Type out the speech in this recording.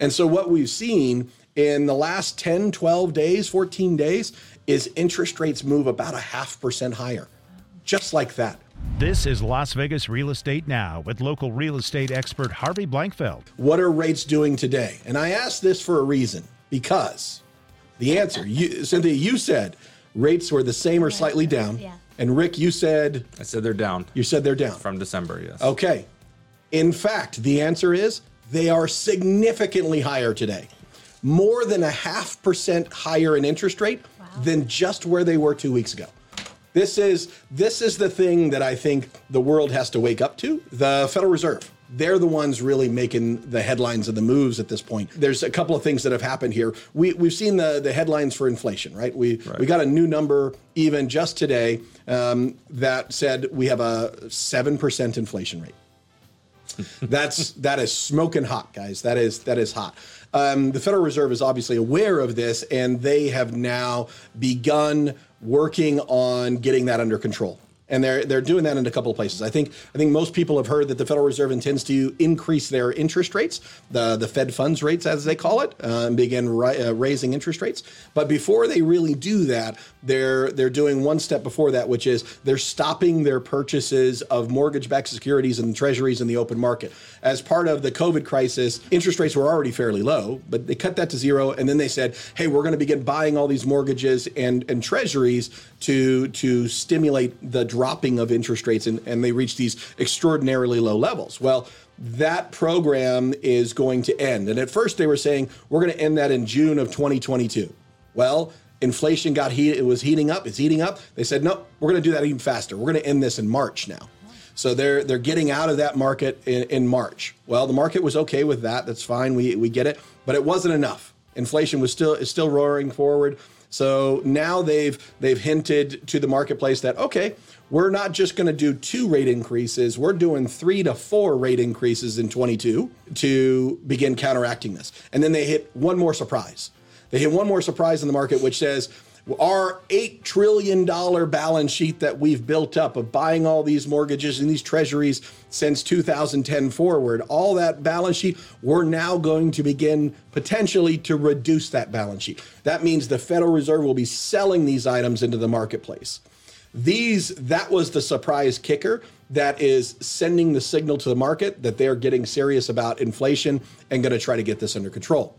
And so what we've seen in the last 10, 12 days, 14 days is interest rates move about a half percent higher. Just like that. This is Las Vegas Real Estate Now with local real estate expert Harvey Blankfeld. What are rates doing today? And I asked this for a reason because the answer, you, Cynthia, you said rates were the same or slightly down. Yeah. And Rick, you said I said they're down you said they're down. from December, yes. Okay. In fact, the answer is they are significantly higher today. More than a half percent higher in interest rate than just where they were two weeks ago. This is this is the thing that I think the world has to wake up to. The Federal Reserve. They're the ones really making the headlines and the moves at this point. There's a couple of things that have happened here. We, we've seen the, the headlines for inflation, right? We, we got a new number even just today um, that said we have a 7% inflation rate. That's that is smoking hot, guys. That is that is hot. Um, the Federal Reserve is obviously aware of this, and they have now begun working on getting that under control. And they're they're doing that in a couple of places. I think I think most people have heard that the Federal Reserve intends to increase their interest rates, the the Fed funds rates as they call it, uh, and begin ri- uh, raising interest rates. But before they really do that, they're they're doing one step before that, which is they're stopping their purchases of mortgage-backed securities and treasuries in the open market. As part of the COVID crisis, interest rates were already fairly low, but they cut that to zero, and then they said, "Hey, we're going to begin buying all these mortgages and and treasuries to to stimulate the dropping of interest rates," and, and they reached these extraordinarily low levels. Well that program is going to end. And at first they were saying, we're going to end that in June of 2022. Well, inflation got heated, it was heating up, it's heating up. They said, no, we're going to do that even faster. We're going to end this in March now. So they're they're getting out of that market in, in March. Well, the market was okay with that. That's fine. We we get it, but it wasn't enough. Inflation was still is still roaring forward. So now they've they've hinted to the marketplace that okay, we're not just going to do two rate increases. We're doing three to four rate increases in 22 to begin counteracting this. And then they hit one more surprise. They hit one more surprise in the market, which says our $8 trillion balance sheet that we've built up of buying all these mortgages and these treasuries since 2010 forward, all that balance sheet, we're now going to begin potentially to reduce that balance sheet. That means the Federal Reserve will be selling these items into the marketplace. These, that was the surprise kicker that is sending the signal to the market that they're getting serious about inflation and going to try to get this under control.